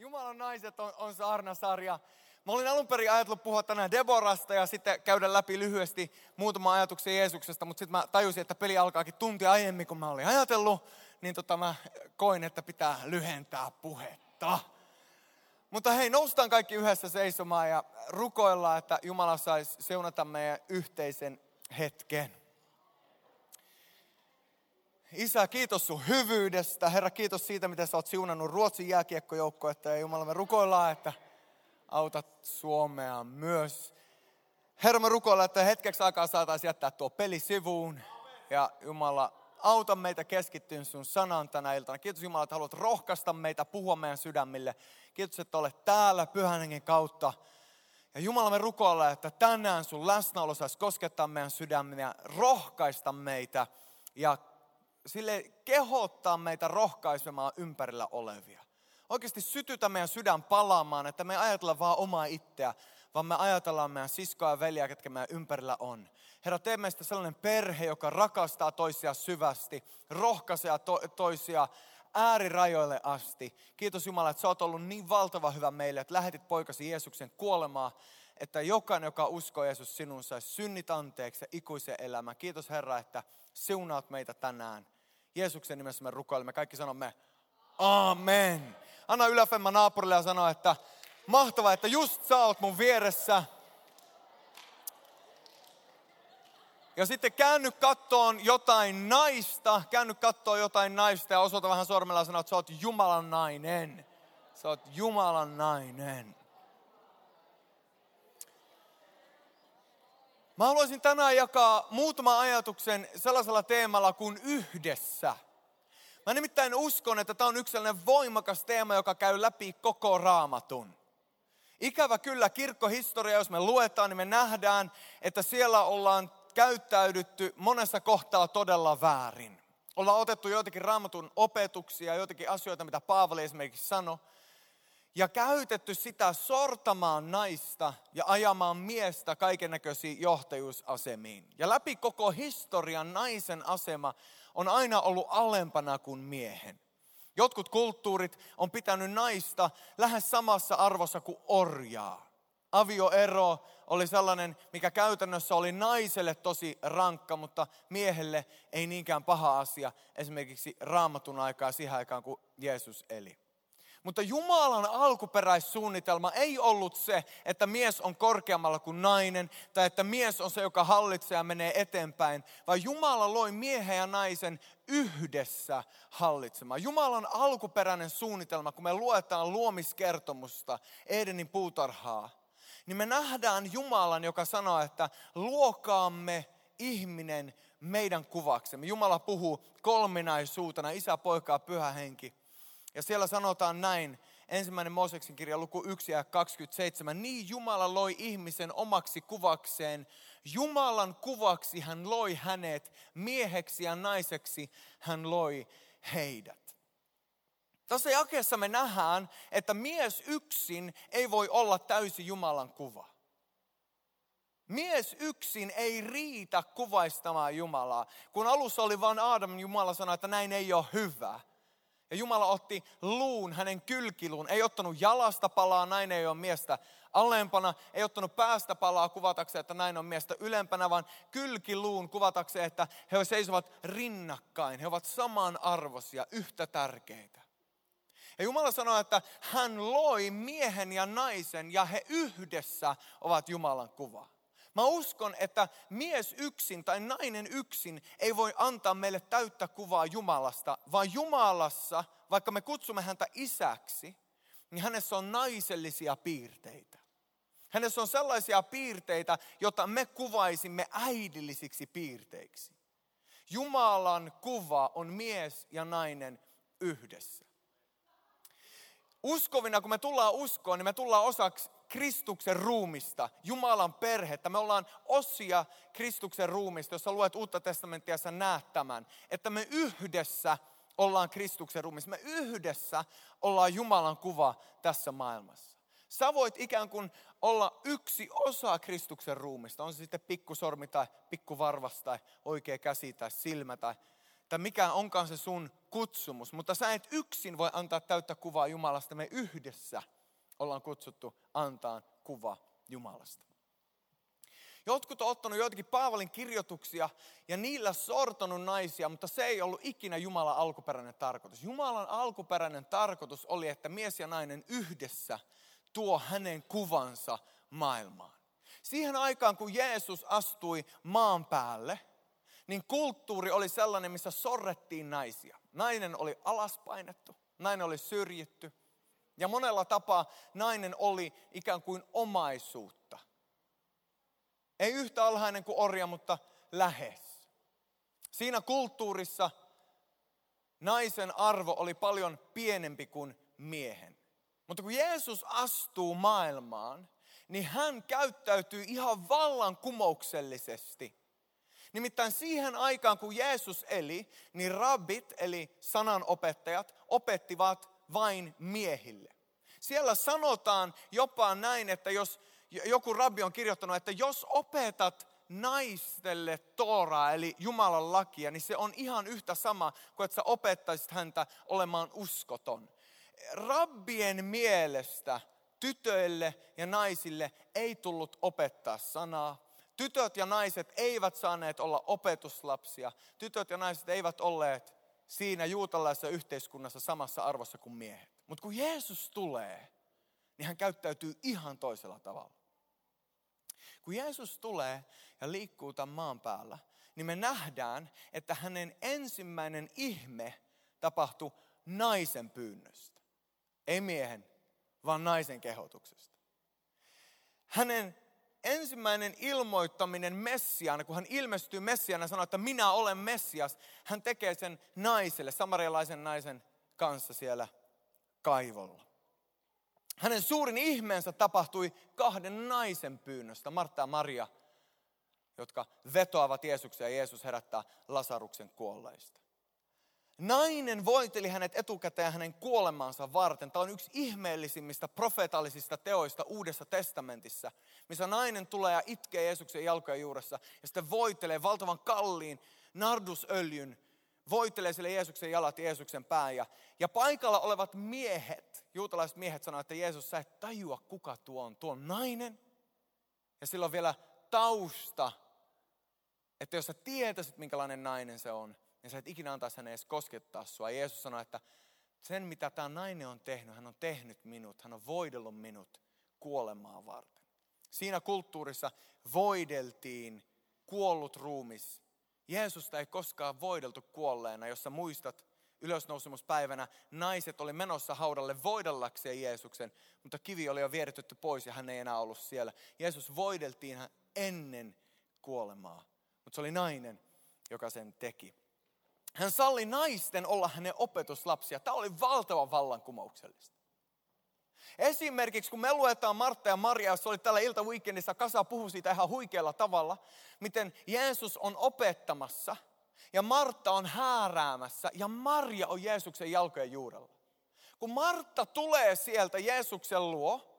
Jumalan naiset on, on saarnasarja. Mä olin alun perin ajatellut puhua tänään Deborasta ja sitten käydä läpi lyhyesti muutama ajatuksen Jeesuksesta, mutta sitten mä tajusin, että peli alkaakin tunti aiemmin kuin mä olin ajatellut, niin tota mä koin, että pitää lyhentää puhetta. Mutta hei, noustaan kaikki yhdessä seisomaan ja rukoillaan, että Jumala saisi seunata meidän yhteisen hetken. Isä, kiitos sun hyvyydestä. Herra, kiitos siitä, miten sä oot siunannut Ruotsin jääkiekkojoukkoetta. Ja Jumala, me rukoillaan, että autat Suomea myös. Herra, me rukoillaan, että hetkeksi aikaa saataisiin jättää tuo peli sivuun. Ja Jumala, auta meitä keskittyyn sun sanan tänä iltana. Kiitos Jumala, että haluat rohkaista meitä, puhua meidän sydämille. Kiitos, että olet täällä pyhän hengen kautta. Ja Jumala, me rukoillaan, että tänään sun läsnäolo saisi koskettaa meidän sydämiä, rohkaista meitä ja sille kehottaa meitä rohkaisemaan ympärillä olevia. Oikeasti sytytä meidän sydän palaamaan, että me ajatella vaan omaa itseä, vaan me ajatellaan meidän siskoa ja veliä, ketkä meidän ympärillä on. Herra, tee meistä sellainen perhe, joka rakastaa toisia syvästi, rohkaisee to- toisia äärirajoille asti. Kiitos Jumala, että sä oot ollut niin valtava hyvä meille, että lähetit poikasi Jeesuksen kuolemaa, että jokainen, joka uskoo Jeesus sinun, saisi synnit anteeksi ja ikuisen elämän. Kiitos Herra, että siunaat meitä tänään. Jeesuksen nimessä me rukoilemme. Kaikki sanomme Amen. Anna yläfemma naapurille ja sano, että mahtavaa, että just sä oot mun vieressä. Ja sitten käänny kattoon jotain naista, käänny kattoon jotain naista ja osoita vähän sormella ja sano, että sä oot Jumalan nainen. Sä oot Jumalan nainen. Mä haluaisin tänään jakaa muutaman ajatuksen sellaisella teemalla kuin yhdessä. Mä nimittäin uskon, että tämä on yksi sellainen voimakas teema, joka käy läpi koko raamatun. Ikävä kyllä kirkkohistoria, jos me luetaan, niin me nähdään, että siellä ollaan käyttäydytty monessa kohtaa todella väärin. Ollaan otettu joitakin raamatun opetuksia, joitakin asioita, mitä Paavali esimerkiksi sanoi, ja käytetty sitä sortamaan naista ja ajamaan miestä kaiken näköisiin johtajuusasemiin. Ja läpi koko historian naisen asema on aina ollut alempana kuin miehen. Jotkut kulttuurit on pitänyt naista lähes samassa arvossa kuin orjaa. Avioero oli sellainen, mikä käytännössä oli naiselle tosi rankka, mutta miehelle ei niinkään paha asia. Esimerkiksi raamatun aikaa siihen aikaan, kun Jeesus eli. Mutta Jumalan alkuperäissuunnitelma ei ollut se, että mies on korkeammalla kuin nainen, tai että mies on se, joka hallitsee ja menee eteenpäin, vaan Jumala loi miehen ja naisen yhdessä hallitsemaan. Jumalan alkuperäinen suunnitelma, kun me luetaan luomiskertomusta, Edenin puutarhaa, niin me nähdään Jumalan, joka sanoo, että luokaamme ihminen meidän kuvaksemme. Jumala puhuu kolminaisuutena, isä, poika ja pyhä henki. Ja siellä sanotaan näin, ensimmäinen Mooseksen kirja luku 1 ja 27. Niin Jumala loi ihmisen omaksi kuvakseen. Jumalan kuvaksi hän loi hänet, mieheksi ja naiseksi hän loi heidät. Tässä jakeessa me nähdään, että mies yksin ei voi olla täysi Jumalan kuva. Mies yksin ei riitä kuvaistamaan Jumalaa. Kun alussa oli vain Adam, Jumala sanoi, että näin ei ole hyvä. Ja Jumala otti luun, hänen kylkiluun. Ei ottanut jalasta palaa, näin ei ole miestä alempana. Ei ottanut päästä palaa kuvatakseen, että näin on miestä ylempänä, vaan kylkiluun kuvatakseen, että he seisovat rinnakkain. He ovat samanarvoisia, yhtä tärkeitä. Ja Jumala sanoi, että hän loi miehen ja naisen ja he yhdessä ovat Jumalan kuva. Mä uskon, että mies yksin tai nainen yksin ei voi antaa meille täyttä kuvaa Jumalasta, vaan Jumalassa, vaikka me kutsumme häntä isäksi, niin hänessä on naisellisia piirteitä. Hänessä on sellaisia piirteitä, joita me kuvaisimme äidillisiksi piirteiksi. Jumalan kuva on mies ja nainen yhdessä. Uskovina, kun me tullaan uskoon, niin me tullaan osaksi Kristuksen ruumista, Jumalan perhettä. Me ollaan osia Kristuksen ruumista. Jos sä luet uutta testamenttia, sä näet tämän. Että me yhdessä ollaan Kristuksen ruumista. Me yhdessä ollaan Jumalan kuva tässä maailmassa. Sä voit ikään kuin olla yksi osa Kristuksen ruumista. On se sitten pikkusormi tai pikkuvarvas tai oikea käsi tai silmä tai tai mikä onkaan se sun kutsumus. Mutta sä et yksin voi antaa täyttä kuvaa Jumalasta. Me yhdessä ollaan kutsuttu antaa kuva Jumalasta. Jotkut on ottanut joitakin Paavalin kirjoituksia ja niillä sortonut naisia, mutta se ei ollut ikinä Jumalan alkuperäinen tarkoitus. Jumalan alkuperäinen tarkoitus oli, että mies ja nainen yhdessä tuo hänen kuvansa maailmaan. Siihen aikaan, kun Jeesus astui maan päälle, niin kulttuuri oli sellainen, missä sorrettiin naisia. Nainen oli alaspainettu, nainen oli syrjitty. Ja monella tapaa nainen oli ikään kuin omaisuutta. Ei yhtä alhainen kuin orja, mutta lähes. Siinä kulttuurissa naisen arvo oli paljon pienempi kuin miehen. Mutta kun Jeesus astuu maailmaan, niin hän käyttäytyy ihan vallankumouksellisesti. Nimittäin siihen aikaan, kun Jeesus eli, niin rabbit, eli sananopettajat, opettivat vain miehille. Siellä sanotaan jopa näin, että jos joku rabbi on kirjoittanut, että jos opetat naistelle Tooraa, eli Jumalan lakia, niin se on ihan yhtä sama kuin että sä opettaisit häntä olemaan uskoton. Rabbien mielestä tytöille ja naisille ei tullut opettaa sanaa. Tytöt ja naiset eivät saaneet olla opetuslapsia. Tytöt ja naiset eivät olleet siinä juutalaisessa yhteiskunnassa samassa arvossa kuin miehet. Mutta kun Jeesus tulee, niin hän käyttäytyy ihan toisella tavalla. Kun Jeesus tulee ja liikkuu tämän maan päällä, niin me nähdään, että hänen ensimmäinen ihme tapahtui naisen pyynnöstä. Ei miehen, vaan naisen kehotuksesta. Hänen ensimmäinen ilmoittaminen Messiaana, kun hän ilmestyy Messiaana ja sanoo, että minä olen Messias, hän tekee sen naiselle, samarialaisen naisen kanssa siellä kaivolla. Hänen suurin ihmeensä tapahtui kahden naisen pyynnöstä, Martta ja Maria, jotka vetoavat Jeesukseen ja Jeesus herättää Lasaruksen kuolleista. Nainen voiteli hänet etukäteen hänen kuolemaansa varten. Tämä on yksi ihmeellisimmistä profeetallisista teoista Uudessa testamentissa, missä nainen tulee ja itkee Jeesuksen jalkojen juuressa ja sitten voitelee valtavan kalliin nardusöljyn, voitelee sille Jeesuksen jalat ja Jeesuksen pään. Ja, ja paikalla olevat miehet, juutalaiset miehet sanoivat, että Jeesus, sä et tajua kuka tuo on. Tuo on nainen ja sillä on vielä tausta, että jos sä tietäisit minkälainen nainen se on, niin sä et ikinä antaisi hänen edes koskettaa sua. Jeesus sanoi, että sen mitä tämä nainen on tehnyt, hän on tehnyt minut, hän on voidellut minut kuolemaa varten. Siinä kulttuurissa voideltiin kuollut ruumis. Jeesusta ei koskaan voideltu kuolleena, jos sä muistat ylösnousemuspäivänä naiset oli menossa haudalle voidellakseen Jeesuksen, mutta kivi oli jo vieretetty pois ja hän ei enää ollut siellä. Jeesus voideltiin hän ennen kuolemaa, mutta se oli nainen, joka sen teki. Hän salli naisten olla hänen opetuslapsia. Tämä oli valtavan vallankumouksellista. Esimerkiksi kun me luetaan Martta ja Maria, jos oli tällä iltaweekendissä, Kasa puhui siitä ihan huikealla tavalla, miten Jeesus on opettamassa ja Martta on hääräämässä ja Maria on Jeesuksen jalkojen juurella. Kun Martta tulee sieltä Jeesuksen luo,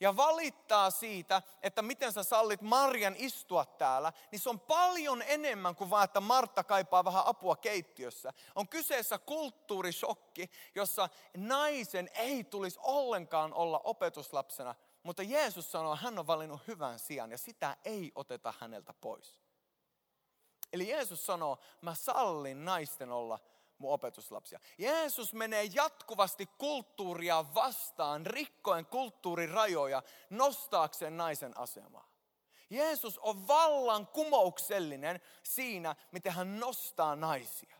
ja valittaa siitä, että miten sä sallit Marjan istua täällä, niin se on paljon enemmän kuin vaan, että Martta kaipaa vähän apua keittiössä. On kyseessä kulttuurishokki, jossa naisen ei tulisi ollenkaan olla opetuslapsena, mutta Jeesus sanoo, että hän on valinnut hyvän sijaan ja sitä ei oteta häneltä pois. Eli Jeesus sanoo, mä sallin naisten olla mun opetuslapsia. Jeesus menee jatkuvasti kulttuuria vastaan, rikkoen kulttuurirajoja, nostaakseen naisen asemaa. Jeesus on vallan kumouksellinen siinä, miten hän nostaa naisia.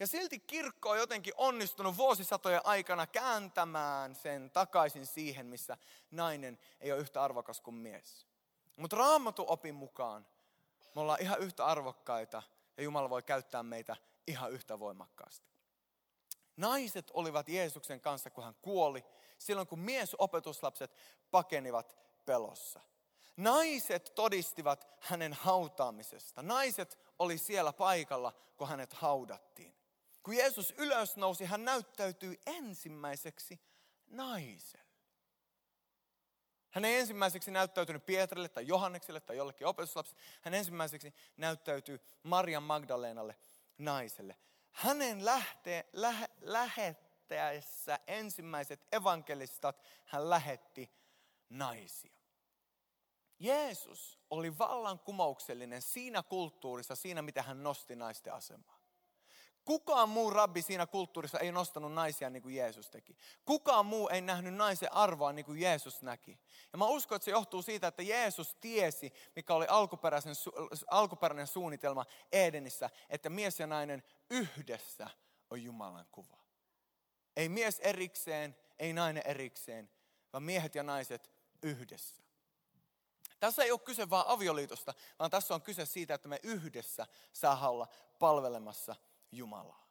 Ja silti kirkko on jotenkin onnistunut vuosisatojen aikana kääntämään sen takaisin siihen, missä nainen ei ole yhtä arvokas kuin mies. Mutta raamatun opin mukaan me ollaan ihan yhtä arvokkaita ja Jumala voi käyttää meitä ihan yhtä voimakkaasti. Naiset olivat Jeesuksen kanssa, kun hän kuoli, silloin kun miesopetuslapset pakenivat pelossa. Naiset todistivat hänen hautaamisesta. Naiset oli siellä paikalla, kun hänet haudattiin. Kun Jeesus ylös nousi, hän näyttäytyi ensimmäiseksi naiselle. Hän ei ensimmäiseksi näyttäytynyt Pietarille tai Johannekselle tai jollekin opetuslapselle. Hän ensimmäiseksi näyttäytyy Marian Magdalenalle naiselle. Hänen lähte, lähe, lähettäessä ensimmäiset evankelistat hän lähetti naisia. Jeesus oli vallankumouksellinen siinä kulttuurissa, siinä mitä hän nosti naisten asemaa. Kukaan muu rabbi siinä kulttuurissa ei nostanut naisia niin kuin Jeesus teki. Kukaan muu ei nähnyt naisen arvoa niin kuin Jeesus näki. Ja mä uskon, että se johtuu siitä, että Jeesus tiesi, mikä oli alkuperäisen, alkuperäinen suunnitelma Edenissä, että mies ja nainen yhdessä on Jumalan kuva. Ei mies erikseen, ei nainen erikseen, vaan miehet ja naiset yhdessä. Tässä ei ole kyse vain avioliitosta, vaan tässä on kyse siitä, että me yhdessä saa olla palvelemassa Jumalaa.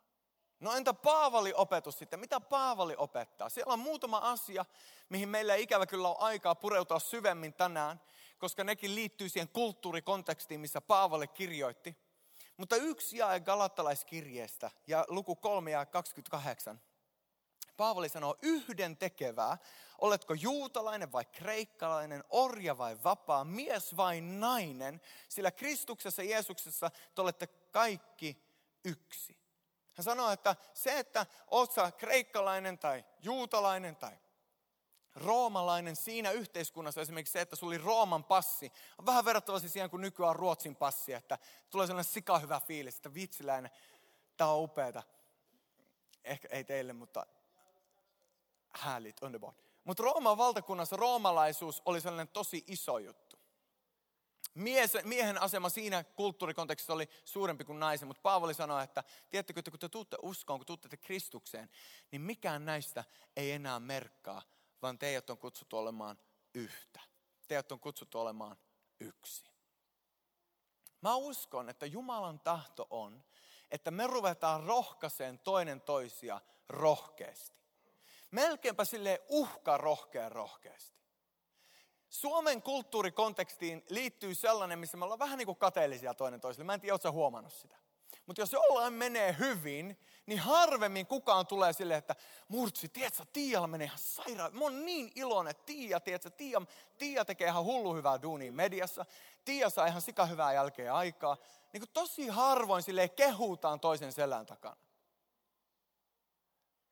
No entä Paavali opetus sitten? Mitä Paavali opettaa? Siellä on muutama asia, mihin meillä ei ikävä kyllä ole aikaa pureutua syvemmin tänään, koska nekin liittyy siihen kulttuurikontekstiin, missä Paavali kirjoitti. Mutta yksi jae Galattalaiskirjeestä ja luku 3 ja 28. Paavali sanoo yhden tekevää, oletko juutalainen vai kreikkalainen, orja vai vapaa, mies vai nainen, sillä Kristuksessa Jeesuksessa te olette kaikki yksi. Hän sanoo, että se, että oot sä kreikkalainen tai juutalainen tai roomalainen siinä yhteiskunnassa, esimerkiksi se, että sulla oli Rooman passi, on vähän verrattavasti siihen, kun nykyään Ruotsin passi, että tulee sellainen sika hyvä fiilis, että vitsiläinen, tämä on upeata. Ehkä ei teille, mutta härligt, underbart. Mutta Rooman valtakunnassa roomalaisuus oli sellainen tosi iso juttu. Mies, miehen asema siinä kulttuurikontekstissa oli suurempi kuin naisen, mutta Paavali sanoi, että tiedättekö, että kun te tuutte uskoon, kun tuutte Kristukseen, niin mikään näistä ei enää merkkaa, vaan teidät on kutsuttu olemaan yhtä. Teidät on kutsuttu olemaan yksi. Mä uskon, että Jumalan tahto on, että me ruvetaan rohkaiseen toinen toisia rohkeasti. Melkeinpä sille uhka rohkea rohkeasti. Suomen kulttuurikontekstiin liittyy sellainen, missä me ollaan vähän niin kuin kateellisia toinen toiselle. Mä en tiedä, oletko huomannut sitä. Mutta jos jollain menee hyvin, niin harvemmin kukaan tulee silleen, että Murtsi, tiedätkö, Tiialla menee ihan sairaan. Mä oon niin iloinen, että Tiia, tiedätkö, Tiia, Tiia tekee ihan hullu hyvää duunia mediassa. Tiia saa ihan sika hyvää jälkeen aikaa. Niin kuin tosi harvoin silleen kehutaan toisen selän takana.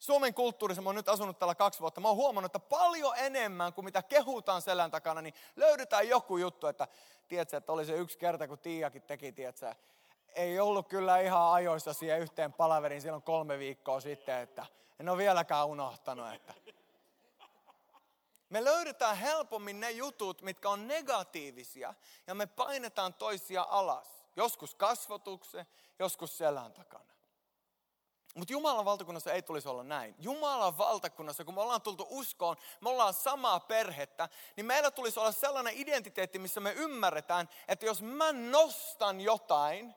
Suomen kulttuurissa, mä oon nyt asunut täällä kaksi vuotta, mä oon huomannut, että paljon enemmän kuin mitä kehutaan selän takana, niin löydetään joku juttu, että tiedätkö, että oli se yksi kerta, kun Tiiakin teki, tiedätkö, ei ollut kyllä ihan ajoissa siihen yhteen palaveriin silloin kolme viikkoa sitten, että en ole vieläkään unohtanut, että me löydetään helpommin ne jutut, mitkä on negatiivisia, ja me painetaan toisia alas. Joskus kasvotuksen, joskus selän takana. Mutta Jumalan valtakunnassa ei tulisi olla näin. Jumalan valtakunnassa, kun me ollaan tultu uskoon, me ollaan samaa perhettä, niin meillä tulisi olla sellainen identiteetti, missä me ymmärretään, että jos mä nostan jotain,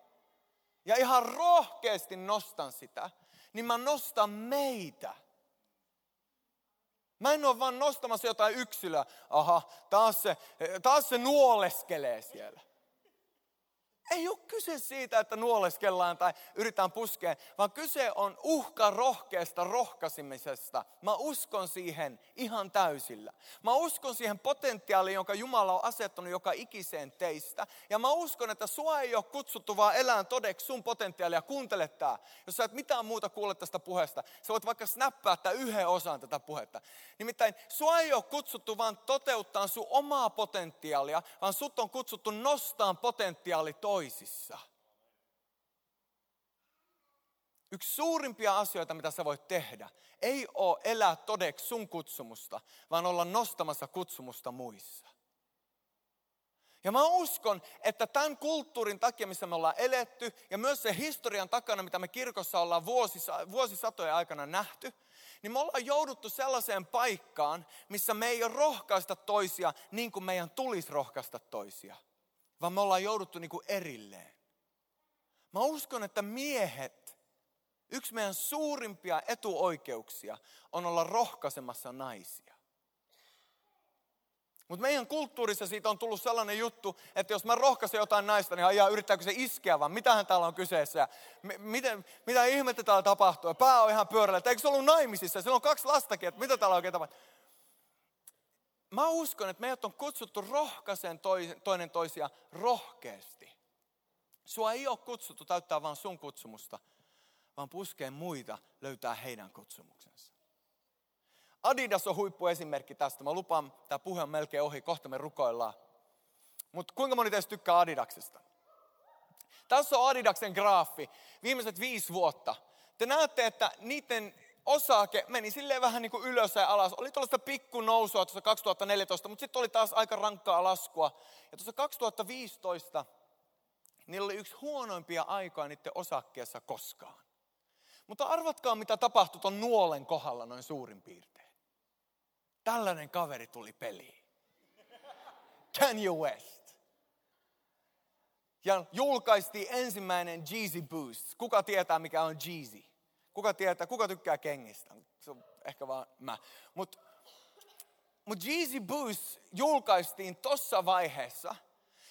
ja ihan rohkeasti nostan sitä, niin mä nostan meitä. Mä en ole vaan nostamassa jotain yksilöä. Aha, taas se, taas se nuoleskelee siellä. Ei ole kyse siitä, että nuoleskellaan tai yritetään puskea, vaan kyse on uhka rohkeasta rohkaisemisesta. Mä uskon siihen ihan täysillä. Mä uskon siihen potentiaaliin, jonka Jumala on asettanut joka ikiseen teistä. Ja mä uskon, että sua ei ole kutsuttu vaan elään todeksi sun potentiaalia. Kuuntele tää. Jos sä et mitään muuta kuule tästä puheesta, sä voit vaikka snappaa tämän yhden osan tätä puhetta. Nimittäin sua ei ole kutsuttu vaan toteuttaa sun omaa potentiaalia, vaan sut on kutsuttu nostaa potentiaali toiseen toisissa. Yksi suurimpia asioita, mitä sä voit tehdä, ei ole elää todeksi sun kutsumusta, vaan olla nostamassa kutsumusta muissa. Ja mä uskon, että tämän kulttuurin takia, missä me ollaan eletty, ja myös se historian takana, mitä me kirkossa ollaan vuosisatojen aikana nähty, niin me ollaan jouduttu sellaiseen paikkaan, missä me ei rohkaista toisia niin kuin meidän tulisi rohkaista toisia vaan me ollaan jouduttu niin kuin erilleen. Mä uskon, että miehet, yksi meidän suurimpia etuoikeuksia on olla rohkaisemassa naisia. Mutta meidän kulttuurissa siitä on tullut sellainen juttu, että jos mä rohkaisen jotain naista, niin ajaa, yrittääkö se iskeä vaan mitähän täällä on kyseessä ja miten, mitä ihmettä täällä tapahtuu. Ja pää on ihan pyörällä, että eikö se ollut naimisissa, sillä on kaksi lastakin, että mitä täällä oikein tapahtuu mä uskon, että meidät on kutsuttu rohkaiseen toinen toisia rohkeasti. Sua ei ole kutsuttu täyttää vain sun kutsumusta, vaan puskee muita löytää heidän kutsumuksensa. Adidas on huippuesimerkki tästä. Mä lupaan, tämä puhe on melkein ohi, kohta me rukoillaan. Mutta kuinka moni teistä tykkää Adidaksesta? Tässä on Adidaksen graafi viimeiset viisi vuotta. Te näette, että niiden osake meni silleen vähän niin kuin ylös ja alas. Oli tuollaista pikku nousua tuossa 2014, mutta sitten oli taas aika rankkaa laskua. Ja tuossa 2015 niillä oli yksi huonoimpia aikoja niiden osakkeessa koskaan. Mutta arvatkaa, mitä tapahtui tuon nuolen kohdalla noin suurin piirtein. Tällainen kaveri tuli peliin. Kanye West. Ja julkaistiin ensimmäinen Jeezy Boost. Kuka tietää, mikä on Jeezy? Kuka tietää, kuka tykkää kengistä? Se on ehkä vaan mä. Mutta mut Jeezy Boost julkaistiin tossa vaiheessa.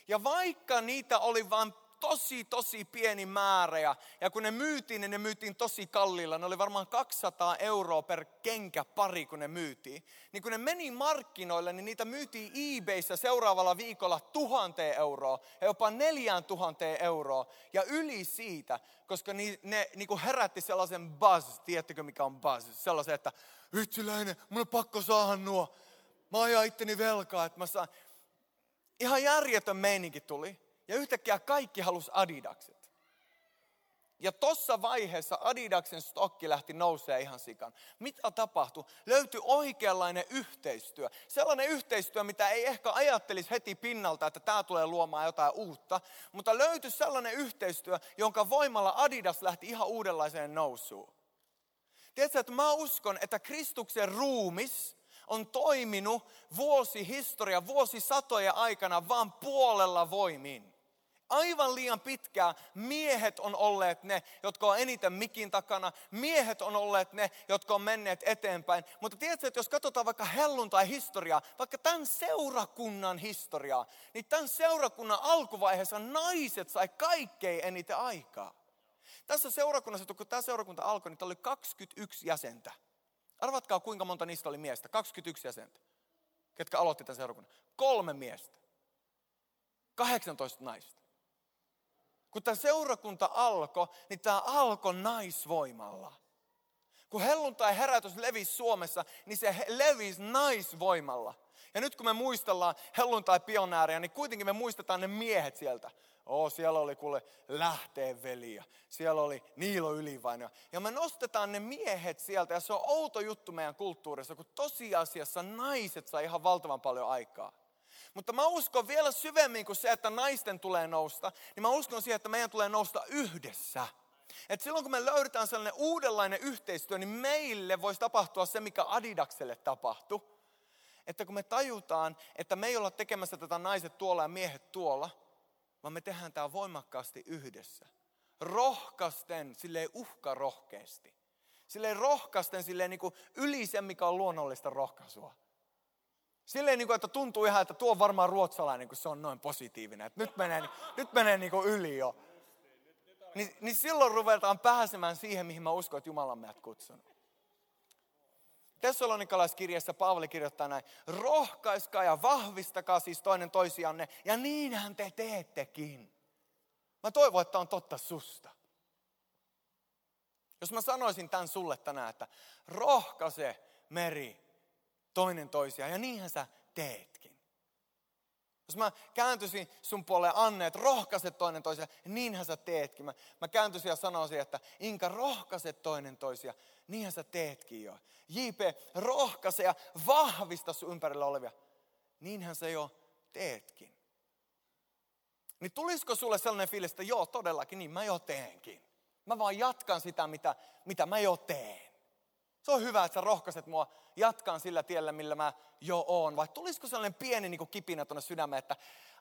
Ja vaikka niitä oli vain tosi, tosi pieni määrä. Ja, ja kun ne myytiin, niin ne myytiin tosi kalliilla. Ne oli varmaan 200 euroa per kenkä pari, kun ne myytiin. Niin kun ne meni markkinoille, niin niitä myytiin eBayssä seuraavalla viikolla tuhanteen euroa. Ja jopa neljään tuhanteen euroa. Ja yli siitä, koska ne, ne niin kuin herätti sellaisen buzz. Tiedättekö mikä on buzz? Sellaisen, että ytsiläinen, mun on pakko saada nuo. Mä ajan itteni velkaa, että mä saan. Ihan järjetön meininki tuli. Ja yhtäkkiä kaikki halusi Adidakset. Ja tuossa vaiheessa Adidaksen stokki lähti nousee ihan sikan. Mitä tapahtui? Löytyi oikeanlainen yhteistyö. Sellainen yhteistyö, mitä ei ehkä ajattelisi heti pinnalta, että tämä tulee luomaan jotain uutta. Mutta löytyi sellainen yhteistyö, jonka voimalla Adidas lähti ihan uudenlaiseen nousuun. Tiedätkö, että mä uskon, että Kristuksen ruumis on toiminut vuosi historia, vuosisatoja aikana vaan puolella voimin aivan liian pitkään miehet on olleet ne, jotka on eniten mikin takana. Miehet on olleet ne, jotka on menneet eteenpäin. Mutta tiedätkö, että jos katsotaan vaikka helluntai-historiaa, vaikka tämän seurakunnan historiaa, niin tämän seurakunnan alkuvaiheessa naiset sai kaikkein eniten aikaa. Tässä seurakunnassa, kun tämä seurakunta alkoi, niin oli 21 jäsentä. Arvatkaa, kuinka monta niistä oli miestä. 21 jäsentä. Ketkä aloitti tämän seurakunnan. Kolme miestä. 18 naista kun tämä seurakunta alkoi, niin tämä alkoi naisvoimalla. Kun helluntai herätys levisi Suomessa, niin se levisi naisvoimalla. Ja nyt kun me muistellaan helluntai pionääriä, niin kuitenkin me muistetaan ne miehet sieltä. Oo, siellä oli kuule lähteen veli ja siellä oli Niilo Ylivaino. Ja me nostetaan ne miehet sieltä ja se on outo juttu meidän kulttuurissa, kun tosiasiassa naiset saa ihan valtavan paljon aikaa. Mutta mä uskon vielä syvemmin kuin se, että naisten tulee nousta, niin mä uskon siihen, että meidän tulee nousta yhdessä. Et silloin kun me löydetään sellainen uudenlainen yhteistyö, niin meille voisi tapahtua se, mikä Adidakselle tapahtui. Että kun me tajutaan, että me ei olla tekemässä tätä naiset tuolla ja miehet tuolla, vaan me tehdään tämä voimakkaasti yhdessä. Rohkasten, silleen uhka rohkeasti. Silleen rohkasten, silleen niin kuin yli sen, mikä on luonnollista rohkaisua. Silleen, niin kuin, että tuntuu ihan, että tuo on varmaan ruotsalainen, kun se on noin positiivinen. Että nyt menee, nyt menee niin kuin yli jo. Niin, niin silloin ruvetaan pääsemään siihen, mihin mä uskon, että Jumala on meidät kutsunut. Tessalonikalaiskirjassa Paavali kirjoittaa näin, rohkaiskaa ja vahvistakaa siis toinen toisianne, ja niinhän te teettekin. Mä toivon, että on totta susta. Jos mä sanoisin tämän sulle tänään, että rohkaise meri toinen toisiaan. Ja niinhän sä teetkin. Jos mä kääntyisin sun puoleen Anne, että rohkaise toinen toisia, niinhän sä teetkin. Mä, mä kääntyisin ja sanoisin, että Inka, rohkaise toinen toisia, niinhän sä teetkin jo. JP, rohkaise ja vahvista sun ympärillä olevia, niinhän sä jo teetkin. Niin tulisiko sulle sellainen fiilis, että joo, todellakin, niin mä jo teenkin. Mä vaan jatkan sitä, mitä, mitä mä jo teen. Se on hyvä, että sä rohkaiset mua jatkaan sillä tiellä, millä mä jo oon. Vai tulisiko sellainen pieni niin kuin kipinä tuonne sydämeen, että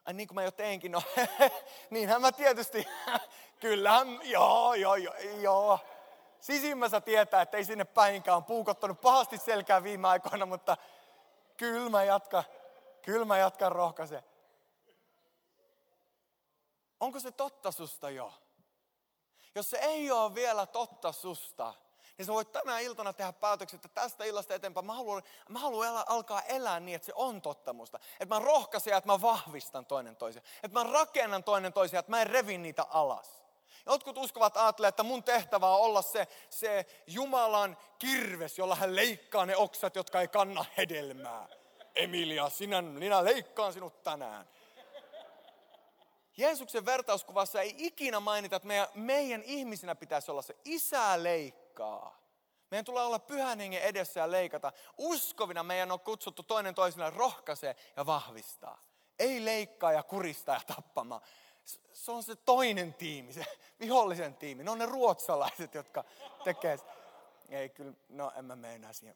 ai niin kuin mä jo teinkin, no niinhän mä tietysti, kyllähän, joo, joo, joo, joo. Sisimmässä tietää, että ei sinne päinkään, on puukottanut pahasti selkää viime aikoina, mutta kyllä mä jatkan, kyllä mä jatkan rohkaise. Onko se totta susta jo? Jos se ei ole vielä totta susta, niin sä voit tänä iltana tehdä päätöksen, että tästä illasta eteenpäin mä haluan, mä haluan alkaa elää niin, että se on totta musta. Että mä rohkaisen ja että mä vahvistan toinen toisia. Että mä rakennan toinen toisia, että mä en revi niitä alas. Jotkut uskovat ajattelee, että mun tehtävä on olla se, se Jumalan kirves, jolla hän leikkaa ne oksat, jotka ei kanna hedelmää. Emilia, sinä, minä leikkaan sinut tänään. Jeesuksen vertauskuvassa ei ikinä mainita, että meidän, meidän ihmisinä pitäisi olla se isä leikkaa. Meidän tulee olla pyhän hengen edessä ja leikata. Uskovina meidän on kutsuttu toinen toiselle rohkaisee ja vahvistaa. Ei leikkaa ja kuristaa ja tappamaan. Se on se toinen tiimi, se vihollisen tiimi. Ne on ne ruotsalaiset, jotka tekee. Ei kyllä, no en mä mene siihen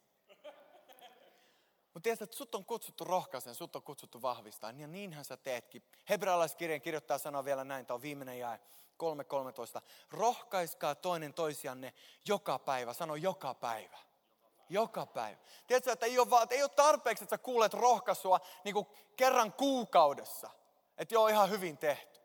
mutta tiedät, että sut on kutsuttu rohkaisen, sut on kutsuttu vahvistaa, ja niinhän sä teetkin. Hebrealaiskirjan kirjoittaa sanoa vielä näin, tämä on viimeinen jae, 3.13. Rohkaiskaa toinen toisianne joka päivä, sano joka päivä. Joka päivä. Tiedätkö, että ei ole, vaan, ei ole tarpeeksi, että sä kuulet rohkaisua niin kuin kerran kuukaudessa. Että joo, ihan hyvin tehty.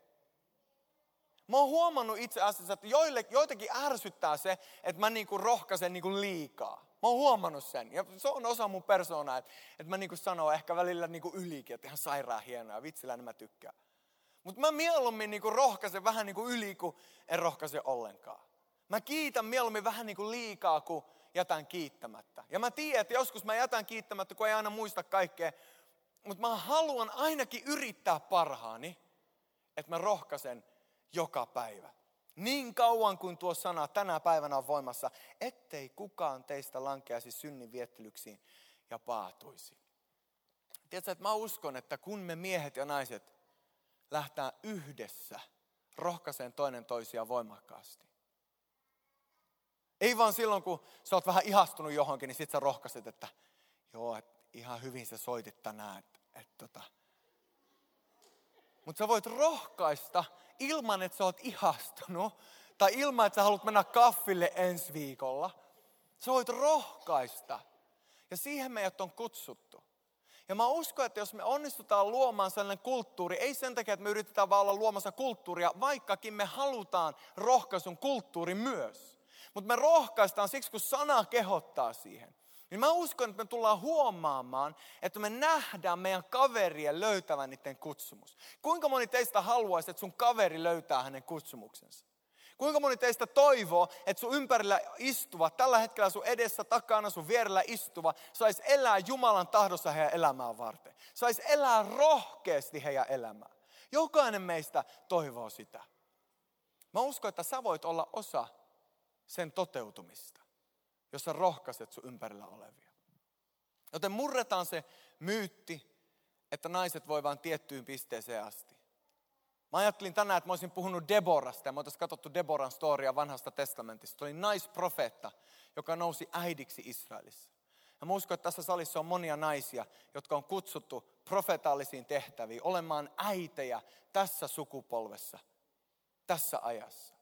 Mä oon huomannut itse asiassa, että joille, joitakin ärsyttää se, että mä niin kuin rohkaisen niin kuin liikaa. Mä oon huomannut sen. Ja se on osa mun persoonaa, että, että mä niin sanon ehkä välillä niin ylikin, että ihan sairaan hienoa. Vitsillä mä tykkään. Mutta mä mieluummin niin rohkaisen vähän niin yli, kuin en rohkaise ollenkaan. Mä kiitän mieluummin vähän niin liikaa, kuin jätän kiittämättä. Ja mä tiedän, että joskus mä jätän kiittämättä, kun ei aina muista kaikkea. Mutta mä haluan ainakin yrittää parhaani, että mä rohkaisen joka päivä. Niin kauan kuin tuo sana tänä päivänä on voimassa, ettei kukaan teistä lankeaisi synnin viettelyksiin ja paatuisi. Tiedätkö, että mä uskon, että kun me miehet ja naiset lähtää yhdessä rohkaiseen toinen toisia voimakkaasti. Ei vaan silloin, kun sä oot vähän ihastunut johonkin, niin sit sä rohkaiset, että joo, että ihan hyvin sä soitit tänään. Että, että, tota. Mutta sä voit rohkaista ilman, että sä oot ihastunut, tai ilman, että sä haluat mennä kaffille ensi viikolla. Sä voit rohkaista. Ja siihen meidät on kutsuttu. Ja mä uskon, että jos me onnistutaan luomaan sellainen kulttuuri, ei sen takia, että me yritetään vaan olla luomassa kulttuuria, vaikkakin me halutaan rohkaisun kulttuuri myös. Mutta me rohkaistaan siksi, kun sana kehottaa siihen. Niin mä uskon, että me tullaan huomaamaan, että me nähdään meidän kaverien löytävän niiden kutsumus. Kuinka moni teistä haluaisi, että sun kaveri löytää hänen kutsumuksensa? Kuinka moni teistä toivoo, että sun ympärillä istuva, tällä hetkellä sun edessä, takana, sun vierellä istuva, saisi elää Jumalan tahdossa heidän elämää varten. Saisi elää rohkeasti heidän elämää. Jokainen meistä toivoo sitä. Mä uskon, että sä voit olla osa sen toteutumista jos sä rohkaiset sun ympärillä olevia. Joten murretaan se myytti, että naiset voi vain tiettyyn pisteeseen asti. Mä ajattelin tänään, että mä olisin puhunut Deborasta ja me oltaisiin katsottu Deboran storia vanhasta testamentista. Se oli naisprofeetta, joka nousi äidiksi Israelissa. Ja mä uskon, että tässä salissa on monia naisia, jotka on kutsuttu profetaalisiin tehtäviin, olemaan äitejä tässä sukupolvessa, tässä ajassa.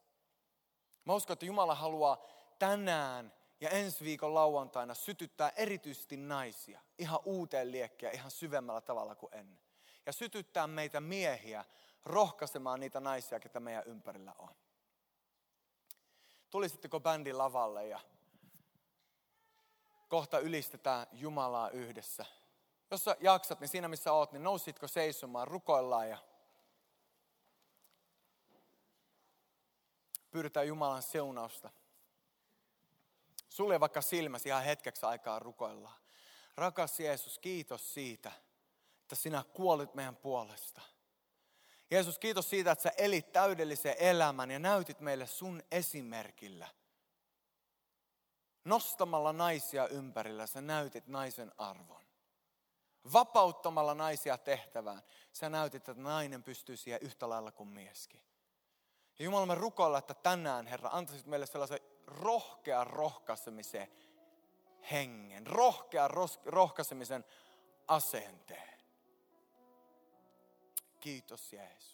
Mä uskon, että Jumala haluaa tänään ja ensi viikon lauantaina sytyttää erityisesti naisia ihan uuteen liekkeen, ihan syvemmällä tavalla kuin ennen. Ja sytyttää meitä miehiä rohkaisemaan niitä naisia, ketä meidän ympärillä on. Tulisitteko bändin lavalle ja kohta ylistetään Jumalaa yhdessä. Jos sä jaksat, niin siinä missä oot, niin nousitko seisomaan, rukoillaan ja pyydetään Jumalan seunausta. Sulje vaikka silmäsi ihan hetkeksi aikaa rukoillaan. Rakas Jeesus, kiitos siitä, että sinä kuolit meidän puolesta. Jeesus, kiitos siitä, että sä elit täydellisen elämän ja näytit meille sun esimerkillä. Nostamalla naisia ympärillä sä näytit naisen arvon. Vapauttamalla naisia tehtävään sä näytit, että nainen pystyy siihen yhtä lailla kuin mieskin. Ja Jumala, me rukoilla, että tänään, Herra, antaisit meille sellaisen rohkean rohkaisemisen hengen, rohkean rohkaisemisen asenteen. Kiitos Jeesus.